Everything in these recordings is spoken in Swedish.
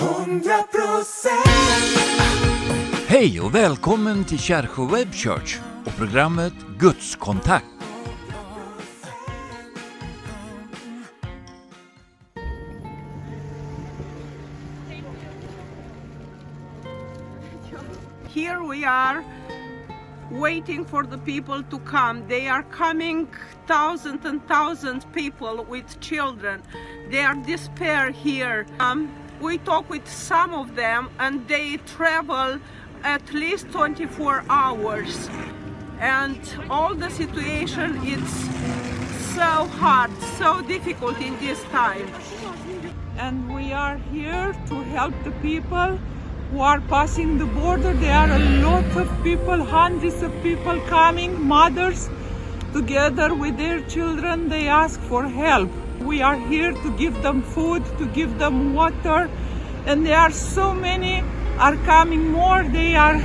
100% Hej och välkommen till Kärsjö Web Church och programmet Gudskontakt. Here we are waiting for the people to come. They are coming, thousands and thousands people with children. They are despair here. Um, we talk with some of them and they travel at least 24 hours. And all the situation is so hard, so difficult in this time. And we are here to help the people who are passing the border. There are a lot of people, hundreds of people coming, mothers together with their children. They ask for help. We are here to give them food, to give them water, and there are so many are coming more. They are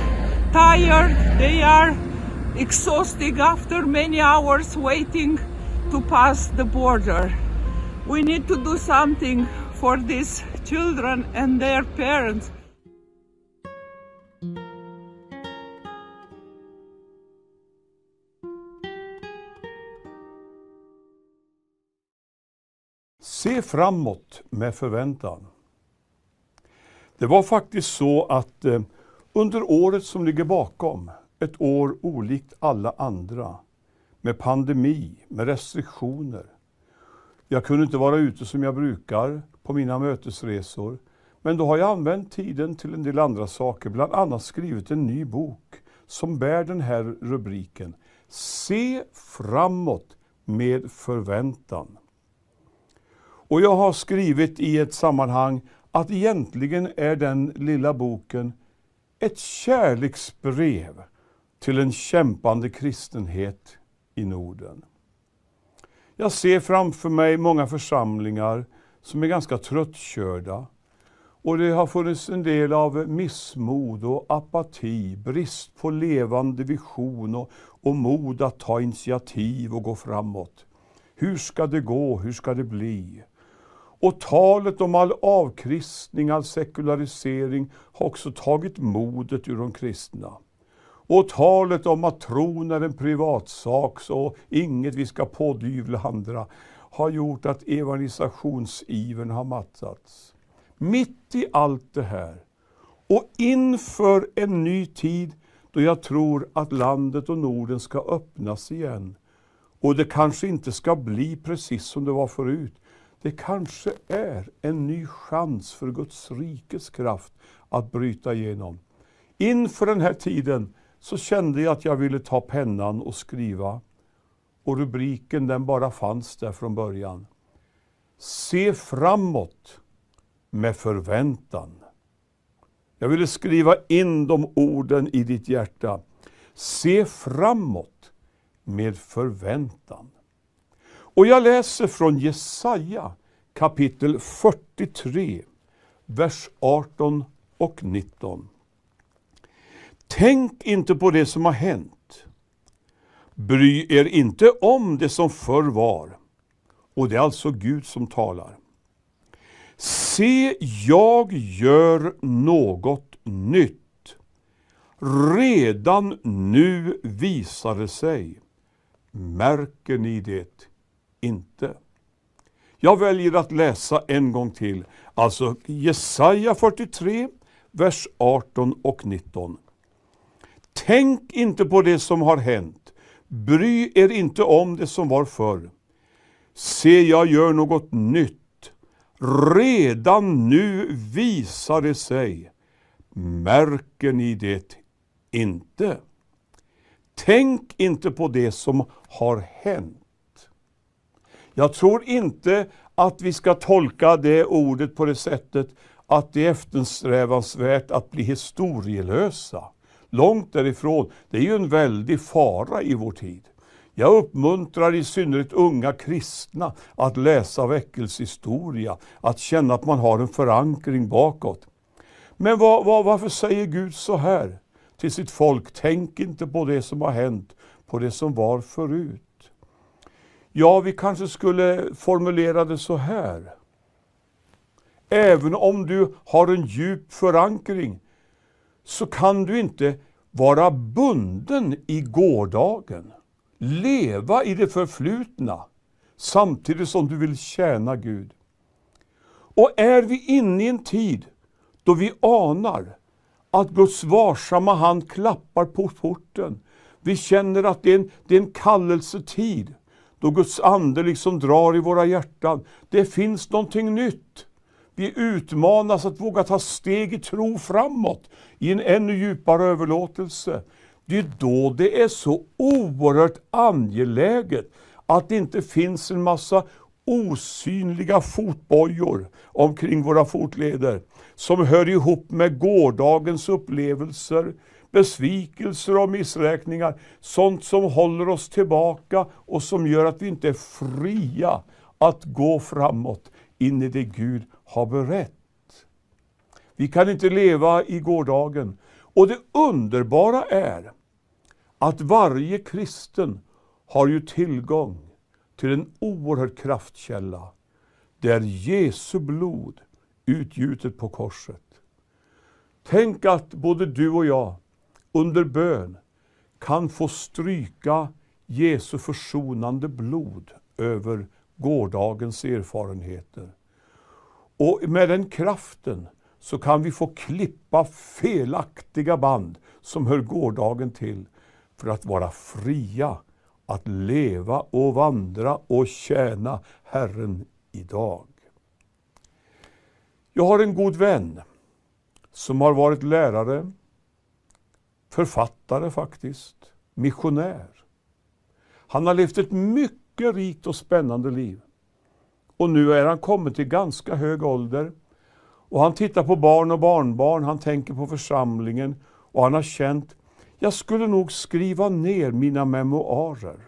tired, they are exhausted after many hours waiting to pass the border. We need to do something for these children and their parents. Se framåt med förväntan. Det var faktiskt så att eh, under året som ligger bakom, ett år olikt alla andra, med pandemi, med restriktioner. Jag kunde inte vara ute som jag brukar på mina mötesresor, men då har jag använt tiden till en del andra saker, bland annat skrivit en ny bok som bär den här rubriken Se framåt med förväntan. Och jag har skrivit i ett sammanhang att egentligen är den lilla boken ett kärleksbrev till en kämpande kristenhet i Norden. Jag ser framför mig många församlingar som är ganska tröttkörda. Och det har funnits en del av missmod och apati, brist på levande vision och, och mod att ta initiativ och gå framåt. Hur ska det gå? Hur ska det bli? Och talet om all avkristning, all sekularisering har också tagit modet ur de kristna. Och talet om att tron är en privatsak, så inget vi ska pådyvla andra, har gjort att evangelisationsivern har mattats. Mitt i allt det här, och inför en ny tid då jag tror att landet och Norden ska öppnas igen, och det kanske inte ska bli precis som det var förut, det kanske är en ny chans för Guds rikes kraft att bryta igenom. Inför den här tiden så kände jag att jag ville ta pennan och skriva. Och rubriken den bara fanns där från början. Se framåt med förväntan. Jag ville skriva in de orden i ditt hjärta. Se framåt med förväntan. Och jag läser från Jesaja kapitel 43, vers 18 och 19. Tänk inte på det som har hänt. Bry er inte om det som förr var. Och det är alltså Gud som talar. Se, jag gör något nytt. Redan nu visar det sig. Märker ni det inte? Jag väljer att läsa en gång till, alltså Jesaja 43, vers 18 och 19. Tänk inte på det som har hänt. Bry er inte om det som var förr. Se, jag gör något nytt. Redan nu visar det sig. Märker ni det inte? Tänk inte på det som har hänt. Jag tror inte att vi ska tolka det ordet på det sättet att det är eftersträvansvärt att bli historielösa. Långt därifrån. Det är ju en väldig fara i vår tid. Jag uppmuntrar i synnerhet unga kristna att läsa väckelsehistoria, att känna att man har en förankring bakåt. Men var, var, varför säger Gud så här till sitt folk? Tänk inte på det som har hänt, på det som var förut. Ja, vi kanske skulle formulera det så här. även om du har en djup förankring, så kan du inte vara bunden i gårdagen. Leva i det förflutna samtidigt som du vill tjäna Gud. Och är vi inne i en tid då vi anar att Guds varsamma hand klappar på porten. Vi känner att det är en, det är en kallelsetid då Guds ande liksom drar i våra hjärtan. Det finns någonting nytt. Vi utmanas att våga ta steg i tro framåt i en ännu djupare överlåtelse. Det är då det är så oerhört angeläget att det inte finns en massa osynliga fotbojor omkring våra fotleder som hör ihop med gårdagens upplevelser, besvikelser och missräkningar. Sånt som håller oss tillbaka och som gör att vi inte är fria att gå framåt in i det Gud har berett. Vi kan inte leva i gårdagen. Och det underbara är att varje kristen har ju tillgång till en oerhörd kraftkälla. Det är Jesu blod utgjutet på korset. Tänk att både du och jag under bön kan få stryka Jesu försonande blod över gårdagens erfarenheter. Och med den kraften så kan vi få klippa felaktiga band som hör gårdagen till för att vara fria att leva och vandra och tjäna Herren idag. Jag har en god vän som har varit lärare, författare faktiskt, missionär. Han har levt ett mycket rikt och spännande liv. Och nu är han kommit till ganska hög ålder. Och han tittar på barn och barnbarn, han tänker på församlingen och han har känt, jag skulle nog skriva ner mina memoarer.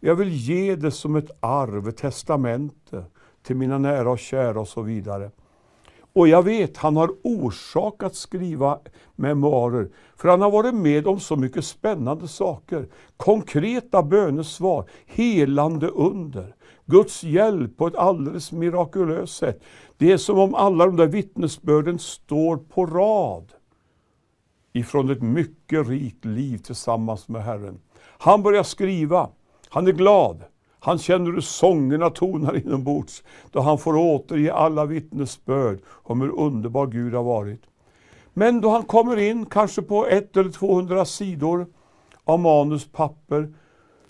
Jag vill ge det som ett arv, ett testamente till mina nära och kära och så vidare. Och jag vet, han har orsak att skriva memoarer, för han har varit med om så mycket spännande saker. Konkreta bönesvar, helande under, Guds hjälp på ett alldeles mirakulöst sätt. Det är som om alla de där vittnesbörden står på rad ifrån ett mycket rikt liv tillsammans med Herren. Han börjar skriva, han är glad, han känner hur sångerna tonar inombords då han får återge alla vittnesbörd om hur underbar Gud har varit. Men då han kommer in, kanske på ett eller 200 sidor av manuspapper,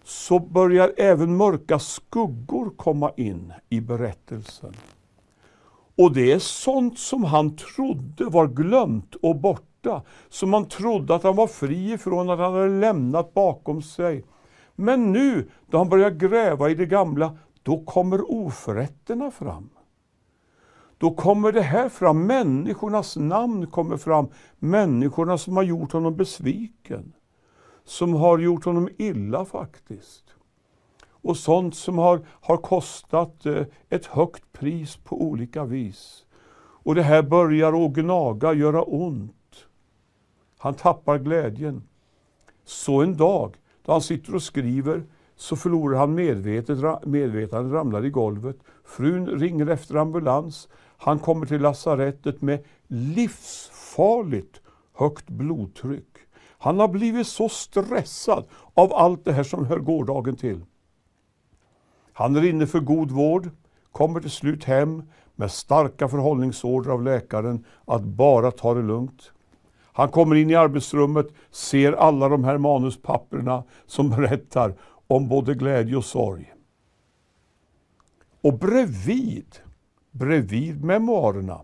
så börjar även mörka skuggor komma in i berättelsen. Och det är sånt som han trodde var glömt och borta, som han trodde att han var fri ifrån, att han hade lämnat bakom sig. Men nu, då han börjar gräva i det gamla, då kommer oförrätterna fram. Då kommer det här fram, människornas namn kommer fram, människorna som har gjort honom besviken. Som har gjort honom illa faktiskt. Och sånt som har, har kostat eh, ett högt pris på olika vis. Och det här börjar att gnaga, göra ont. Han tappar glädjen. Så en dag då han sitter och skriver så förlorar han medvetet, medvetandet, ramlar i golvet. Frun ringer efter ambulans. Han kommer till lasarettet med livsfarligt högt blodtryck. Han har blivit så stressad av allt det här som hör gårdagen till. Han är inne för god vård, kommer till slut hem med starka förhållningsorder av läkaren att bara ta det lugnt. Han kommer in i arbetsrummet, ser alla de här manuspapperna som berättar om både glädje och sorg. Och bredvid, bredvid memoarerna,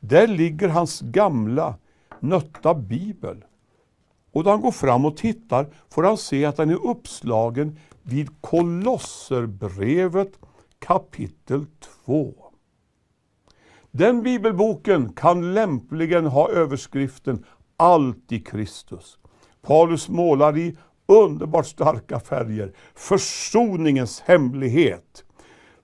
där ligger hans gamla nötta bibel. Och då han går fram och tittar får han se att den är uppslagen vid Kolosserbrevet kapitel 2. Den bibelboken kan lämpligen ha överskriften allt i Kristus. Paulus målar i underbart starka färger försoningens hemlighet.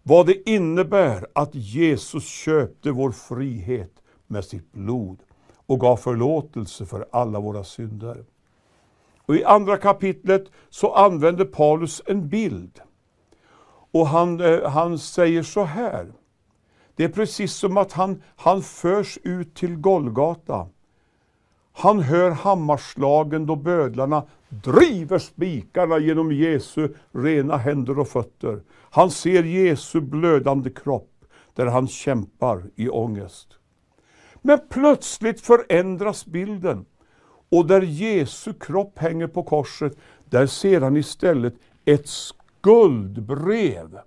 Vad det innebär att Jesus köpte vår frihet med sitt blod och gav förlåtelse för alla våra synder. Och I andra kapitlet så använder Paulus en bild. Och han, eh, han säger så här. Det är precis som att han, han förs ut till Golgata. Han hör hammarslagen då bödlarna driver spikarna genom Jesu rena händer och fötter. Han ser Jesu blödande kropp där han kämpar i ångest. Men plötsligt förändras bilden. Och där Jesu kropp hänger på korset, där ser han istället ett skuldbrev.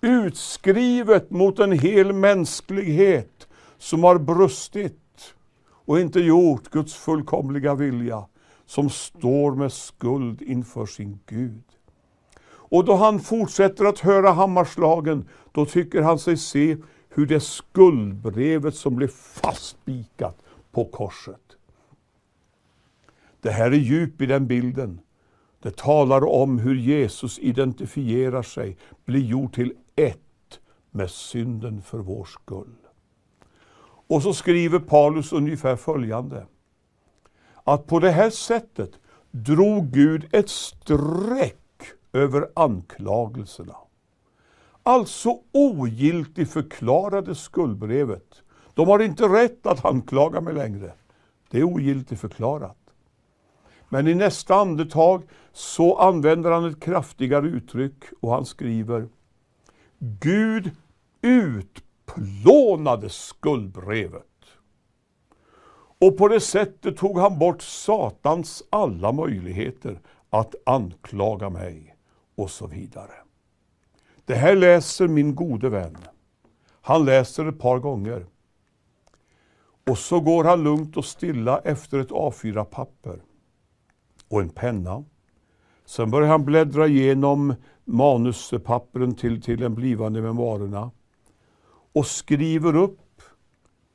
Utskrivet mot en hel mänsklighet som har brustit och inte gjort Guds fullkomliga vilja, som står med skuld inför sin Gud. Och då han fortsätter att höra hammarslagen, då tycker han sig se hur det skuldbrevet som blev fastspikat på korset. Det här är djup i den bilden. Det talar om hur Jesus identifierar sig, blir gjord till ett med synden för vår skull. Och så skriver Paulus ungefär följande. Att på det här sättet drog Gud ett streck över anklagelserna. Alltså ogiltigt förklarade skuldbrevet. De har inte rätt att anklaga mig längre. Det är ogiltigt förklarat. Men i nästa andetag så använder han ett kraftigare uttryck och han skriver Gud ut utplånade skuldbrevet. Och på det sättet tog han bort Satans alla möjligheter att anklaga mig och så vidare. Det här läser min gode vän. Han läser ett par gånger. Och så går han lugnt och stilla efter ett A4-papper och en penna. Sen börjar han bläddra igenom manuspappren till, till den blivande memoarerna och skriver upp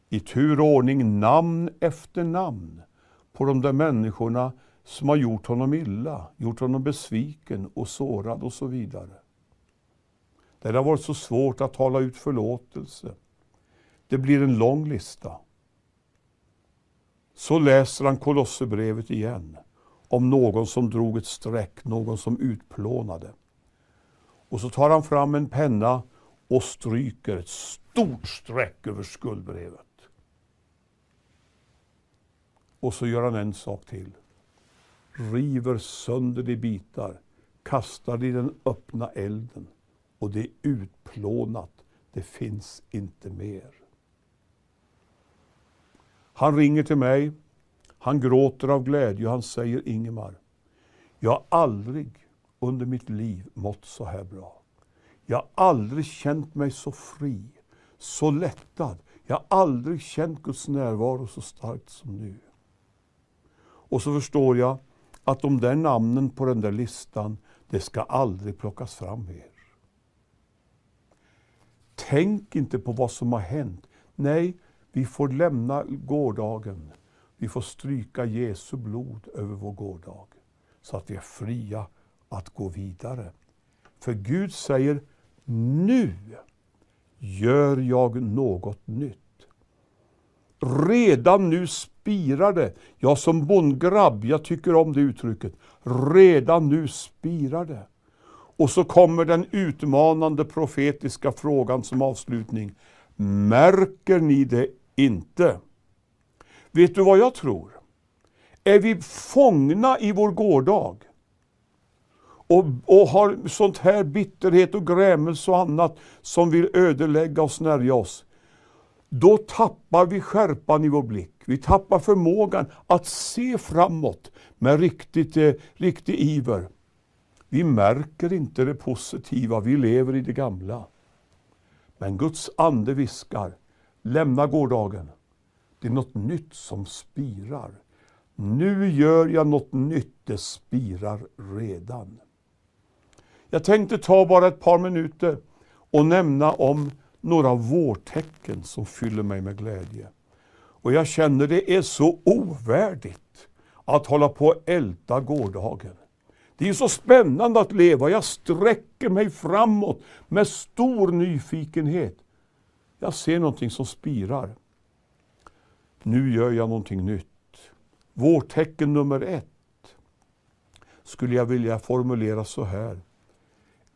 i tur och ordning namn efter namn på de där människorna som har gjort honom illa, gjort honom besviken och sårad och så vidare. Det har varit så svårt att tala ut förlåtelse. Det blir en lång lista. Så läser han Kolosserbrevet igen om någon som drog ett streck, någon som utplånade. Och så tar han fram en penna och stryker ett stort streck över skuldbrevet. Och så gör han en sak till. River sönder det i bitar, kastar det i den öppna elden och det är utplånat. Det finns inte mer. Han ringer till mig han gråter av glädje och han säger Ingemar, jag har aldrig under mitt liv mått så här bra. Jag har aldrig känt mig så fri, så lättad. Jag har aldrig känt Guds närvaro så starkt som nu. Och så förstår jag att de där namnen på den där listan, det ska aldrig plockas fram mer. Tänk inte på vad som har hänt. Nej, vi får lämna gårdagen. Vi får stryka Jesu blod över vår gårdag så att vi är fria att gå vidare. För Gud säger, nu gör jag något nytt. Redan nu spirar det. Jag som bondgrabb, jag tycker om det uttrycket. Redan nu spirar det. Och så kommer den utmanande profetiska frågan som avslutning. Märker ni det inte? Vet du vad jag tror? Är vi fångna i vår gårdag och, och har sånt här bitterhet och grämelse och annat som vill ödelägga och snärja oss, då tappar vi skärpan i vår blick. Vi tappar förmågan att se framåt med riktigt, eh, riktig iver. Vi märker inte det positiva, vi lever i det gamla. Men Guds ande viskar, lämna gårdagen. Det är något nytt som spirar. Nu gör jag något nytt, det spirar redan. Jag tänkte ta bara ett par minuter och nämna om några vårtecken som fyller mig med glädje. Och jag känner det är så ovärdigt att hålla på och älta gårdagen. Det är så spännande att leva. Jag sträcker mig framåt med stor nyfikenhet. Jag ser någonting som spirar. Nu gör jag någonting nytt. Vårtecken nummer ett skulle jag vilja formulera så här.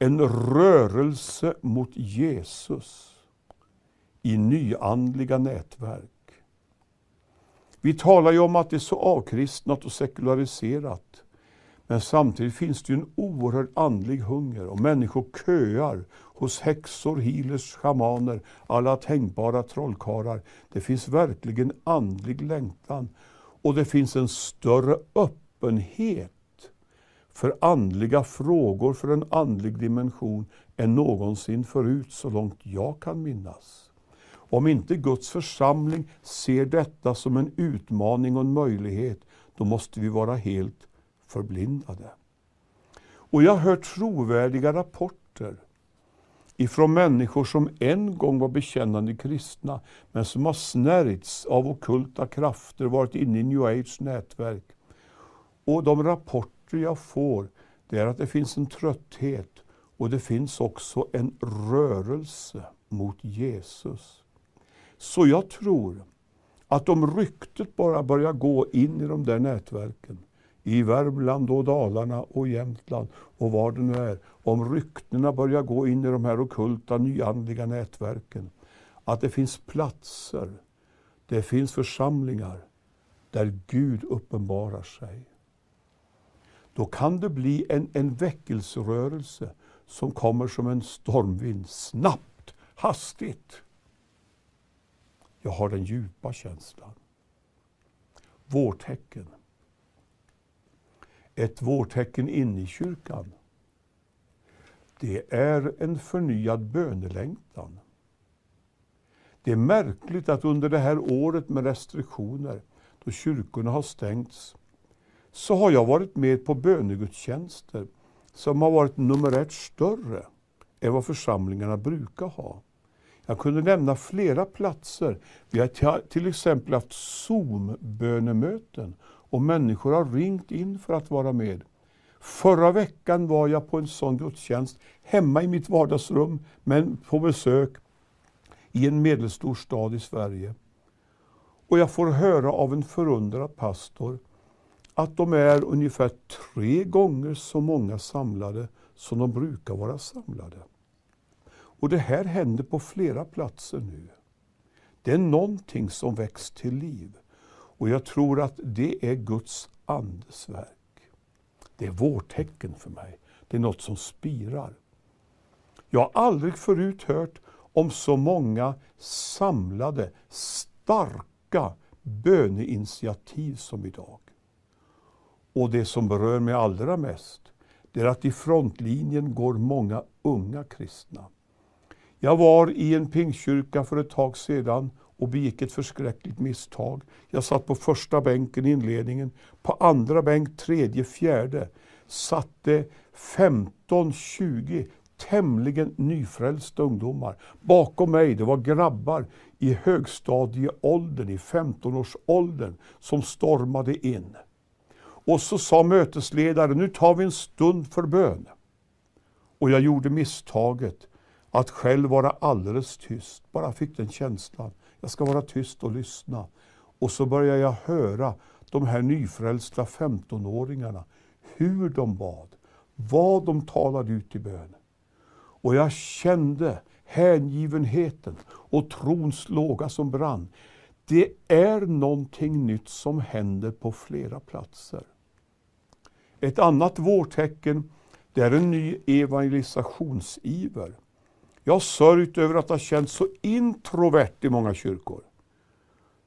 En rörelse mot Jesus i nyandliga nätverk. Vi talar ju om att det är så avkristnat och sekulariserat. Men samtidigt finns det ju en oerhörd andlig hunger och människor köar hos häxor, healers, schamaner, alla tänkbara trollkarlar. Det finns verkligen andlig längtan och det finns en större öppenhet för andliga frågor, för en andlig dimension än någonsin förut, så långt jag kan minnas. Om inte Guds församling ser detta som en utmaning och en möjlighet, då måste vi vara helt förblindade. Och jag har hört trovärdiga rapporter ifrån människor som en gång var bekännande kristna, men som har snärjts av okulta krafter, varit inne i New Age nätverk. Och de rapporter jag får, det är att det finns en trötthet och det finns också en rörelse mot Jesus. Så jag tror att om ryktet bara börjar gå in i de där nätverken, i Värmland och Dalarna och Jämtland och var det nu är, om ryktena börjar gå in i de här okulta nyandliga nätverken, att det finns platser, det finns församlingar där Gud uppenbarar sig. Då kan det bli en, en väckelserörelse som kommer som en stormvind, snabbt, hastigt. Jag har den djupa känslan. Vårtecken. Ett vårtecken inne i kyrkan. Det är en förnyad bönelängtan. Det är märkligt att under det här året med restriktioner, då kyrkorna har stängts, så har jag varit med på bönegudstjänster som har varit numerärt större än vad församlingarna brukar ha. Jag kunde nämna flera platser. Vi har till exempel haft Zoom-bönemöten och människor har ringt in för att vara med. Förra veckan var jag på en sån gudstjänst hemma i mitt vardagsrum, men på besök i en medelstor stad i Sverige. Och jag får höra av en förundrad pastor att de är ungefär tre gånger så många samlade som de brukar vara samlade. Och det här händer på flera platser nu. Det är någonting som väcks till liv. Och jag tror att det är Guds andes verk. Det är vårtecken för mig. Det är något som spirar. Jag har aldrig förut hört om så många samlade, starka böneinitiativ som idag. Och det som berör mig allra mest, det är att i frontlinjen går många unga kristna. Jag var i en pingkyrka för ett tag sedan och begick ett förskräckligt misstag. Jag satt på första bänken i inledningen. På andra bänk, tredje, fjärde satt det 15-20 tämligen nyfrälsta ungdomar. Bakom mig det var grabbar i högstadieåldern, i 15-årsåldern, som stormade in. Och så sa mötesledaren, nu tar vi en stund för bön. Och jag gjorde misstaget att själv vara alldeles tyst, bara fick den känslan. Jag ska vara tyst och lyssna. Och så började jag höra de här nyfrälsta 15-åringarna, hur de bad, vad de talade ut i bön. Och jag kände hängivenheten och trons låga som brann. Det är någonting nytt som händer på flera platser. Ett annat vårtecken det är en ny evangelisationsiver. Jag har sörjt över att ha känt känts så introvert i många kyrkor.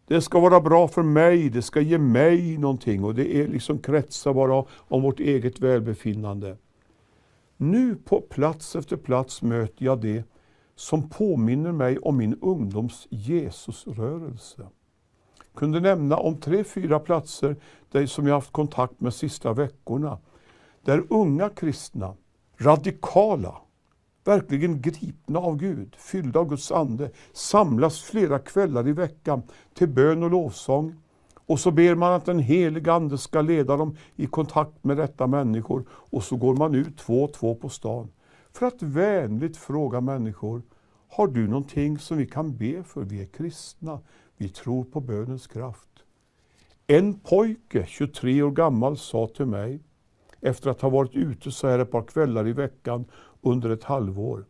Det ska vara bra för mig, det ska ge mig någonting och det är liksom kretsar bara om vårt eget välbefinnande. Nu på plats efter plats möter jag det som påminner mig om min ungdoms Jesusrörelse. Jag kunde nämna om tre, fyra platser dig som jag haft kontakt med sista veckorna. Där unga kristna, radikala, verkligen gripna av Gud, fyllda av Guds ande, samlas flera kvällar i veckan till bön och lovsång. Och så ber man att den helige Ande ska leda dem i kontakt med rätta människor. Och så går man ut två och två på stan för att vänligt fråga människor, har du någonting som vi kan be för? Vi är kristna, vi tror på bönens kraft. En pojke, 23 år gammal, sa till mig, efter att ha varit ute så här ett par kvällar i veckan under ett halvår.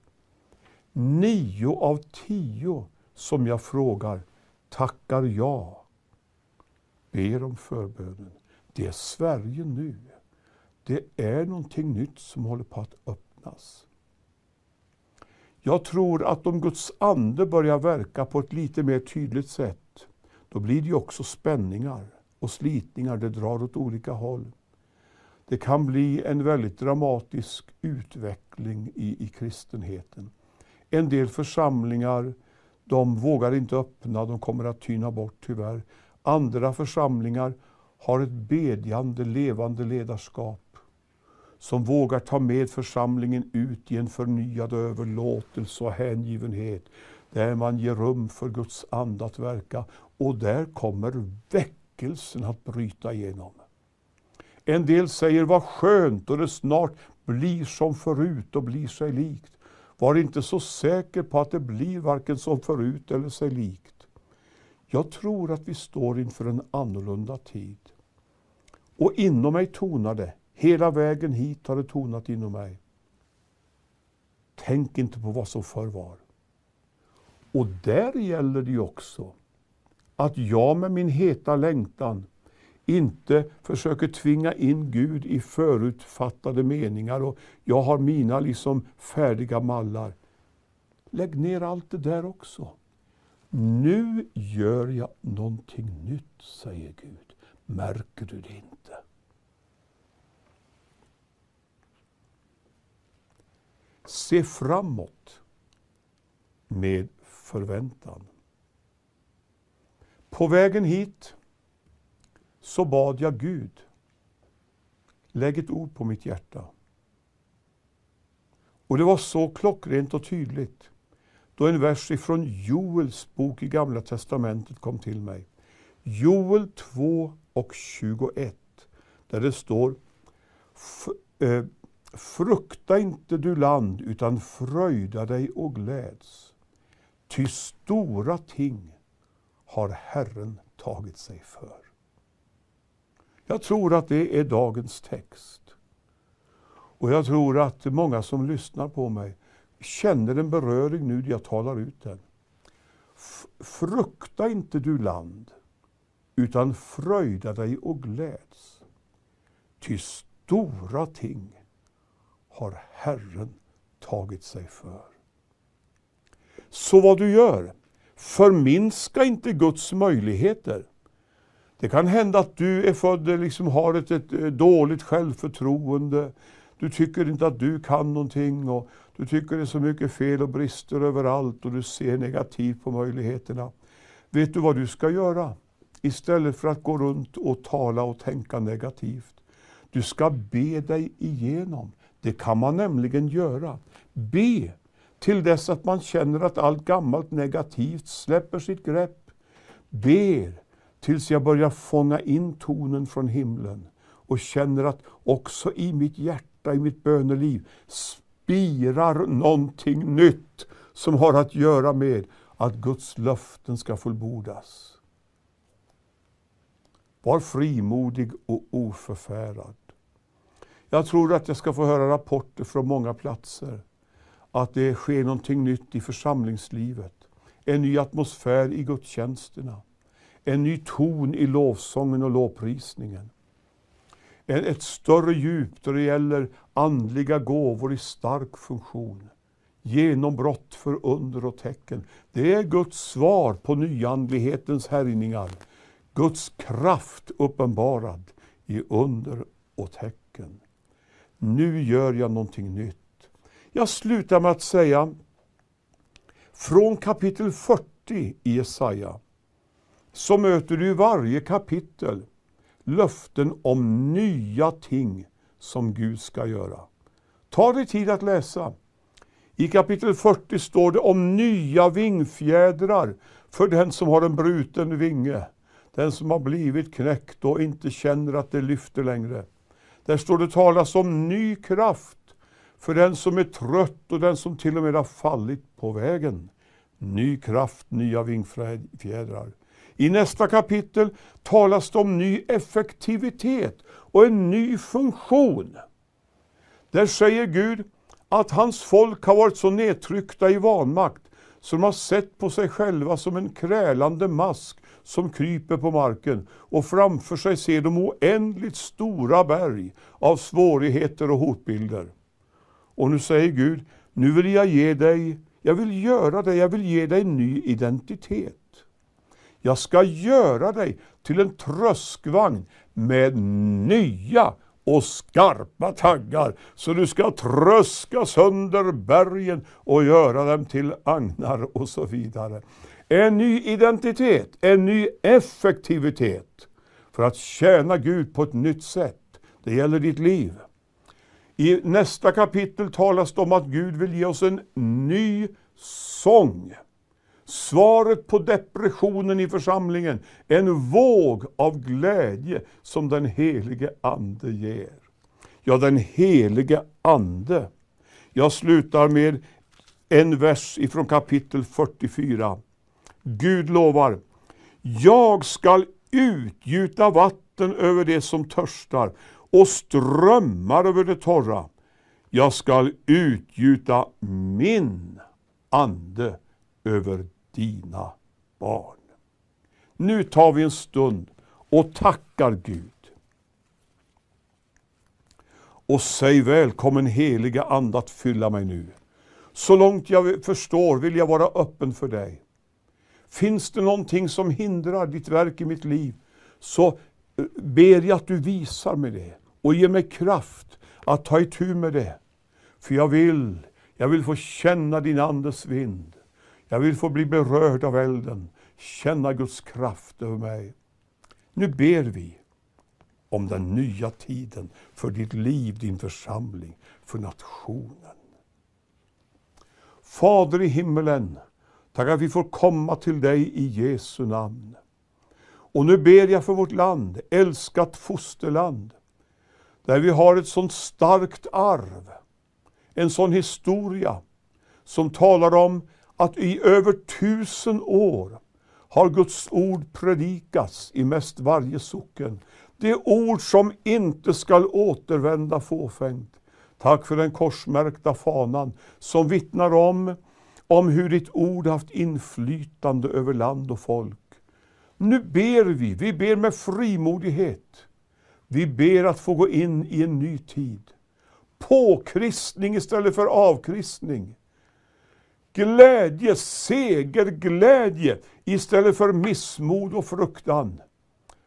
Nio av tio som jag frågar, tackar ja, ber om förbönen. Det är Sverige nu. Det är någonting nytt som håller på att öppnas. Jag tror att om Guds ande börjar verka på ett lite mer tydligt sätt, då blir det ju också spänningar och slitningar, det drar åt olika håll. Det kan bli en väldigt dramatisk utveckling i, i kristenheten. En del församlingar de vågar inte öppna, de kommer att tyna bort tyvärr. Andra församlingar har ett bedjande, levande ledarskap som vågar ta med församlingen ut i en förnyad överlåtelse och hängivenhet, där man ger rum för Guds ande att verka. Och där kommer väck! Väckelsen att bryta igenom. En del säger, vad skönt och det snart blir som förut och blir sig likt. Var inte så säker på att det blir varken som förut eller sig likt. Jag tror att vi står inför en annorlunda tid. Och inom mig tonar det, hela vägen hit har det tonat inom mig. Tänk inte på vad som förr var. Och där gäller det ju också att jag med min heta längtan inte försöker tvinga in Gud i förutfattade meningar och jag har mina liksom färdiga mallar. Lägg ner allt det där också. Nu gör jag någonting nytt, säger Gud. Märker du det inte? Se framåt med förväntan. På vägen hit så bad jag Gud, lägg ett ord på mitt hjärta. Och det var så klockrent och tydligt då en vers ifrån Joels bok i Gamla Testamentet kom till mig. Joel 2 och 21, där det står eh, Frukta inte du land, utan fröjda dig och gläds. Ty stora ting har Herren tagit sig för. Jag tror att det är dagens text. Och jag tror att många som lyssnar på mig känner en beröring nu när jag talar ut den. Frukta inte du land, utan fröjda dig och gläds. Ty stora ting har Herren tagit sig för. Så vad du gör, förminska inte Guds möjligheter. Det kan hända att du är född, liksom har ett, ett eh, dåligt självförtroende. Du tycker inte att du kan någonting och du tycker det är så mycket fel och brister överallt och du ser negativt på möjligheterna. Vet du vad du ska göra? Istället för att gå runt och tala och tänka negativt. Du ska be dig igenom. Det kan man nämligen göra. Be till dess att man känner att allt gammalt negativt släpper sitt grepp. Ber tills jag börjar fånga in tonen från himlen och känner att också i mitt hjärta, i mitt böneliv spirar någonting nytt som har att göra med att Guds löften ska fullbordas. Var frimodig och oförfärad. Jag tror att jag ska få höra rapporter från många platser att det sker någonting nytt i församlingslivet. En ny atmosfär i gudstjänsterna. En ny ton i lovsången och lovprisningen. Ett större djup då det gäller andliga gåvor i stark funktion. Genombrott för under och tecken. Det är Guds svar på nyandlighetens härjningar. Guds kraft uppenbarad i under och tecken. Nu gör jag någonting nytt. Jag slutar med att säga från kapitel 40 i Jesaja så möter du i varje kapitel löften om nya ting som Gud ska göra. Ta dig tid att läsa. I kapitel 40 står det om nya vingfjädrar för den som har en bruten vinge. Den som har blivit knäckt och inte känner att det lyfter längre. Där står det talas om ny kraft för den som är trött och den som till och med har fallit på vägen. Ny kraft, nya vingfjädrar. I nästa kapitel talas det om ny effektivitet och en ny funktion. Där säger Gud att hans folk har varit så nedtryckta i vanmakt som har sett på sig själva som en krälande mask som kryper på marken och framför sig ser de oändligt stora berg av svårigheter och hotbilder. Och nu säger Gud, nu vill jag ge dig, jag vill göra dig, jag vill ge dig en ny identitet. Jag ska göra dig till en tröskvagn med nya och skarpa taggar, så du ska tröska sönder bergen och göra dem till agnar och så vidare. En ny identitet, en ny effektivitet för att tjäna Gud på ett nytt sätt. Det gäller ditt liv. I nästa kapitel talas det om att Gud vill ge oss en ny sång. Svaret på depressionen i församlingen, en våg av glädje som den helige Ande ger. Ja, den helige Ande. Jag slutar med en vers ifrån kapitel 44. Gud lovar, jag skall utgjuta vatten över det som törstar och strömmar över det torra. Jag skall utgjuta min ande över dina barn. Nu tar vi en stund och tackar Gud. Och säg välkommen heliga Ande att fylla mig nu. Så långt jag förstår vill jag vara öppen för dig. Finns det någonting som hindrar ditt verk i mitt liv, så eh, ber jag att du visar mig det och ge mig kraft att ta itu med det. För jag vill, jag vill få känna din Andes vind. Jag vill få bli berörd av elden, känna Guds kraft över mig. Nu ber vi om den nya tiden för ditt liv, din församling, för nationen. Fader i himmelen, tack att vi får komma till dig i Jesu namn. Och nu ber jag för vårt land, älskat fosterland, där vi har ett sånt starkt arv, en sån historia som talar om att i över tusen år har Guds ord predikats i mest varje socken. Det ord som inte skall återvända fåfängt. Tack för den korsmärkta fanan som vittnar om, om hur ditt ord haft inflytande över land och folk. Nu ber vi, vi ber med frimodighet. Vi ber att få gå in i en ny tid. Påkristning istället för avkristning. Glädje, segerglädje istället för missmod och fruktan.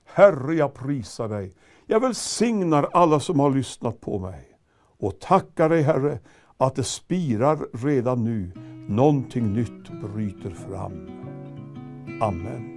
Herre, jag prisar dig. Jag välsignar alla som har lyssnat på mig och tackar dig, Herre, att det spirar redan nu. Någonting nytt bryter fram. Amen.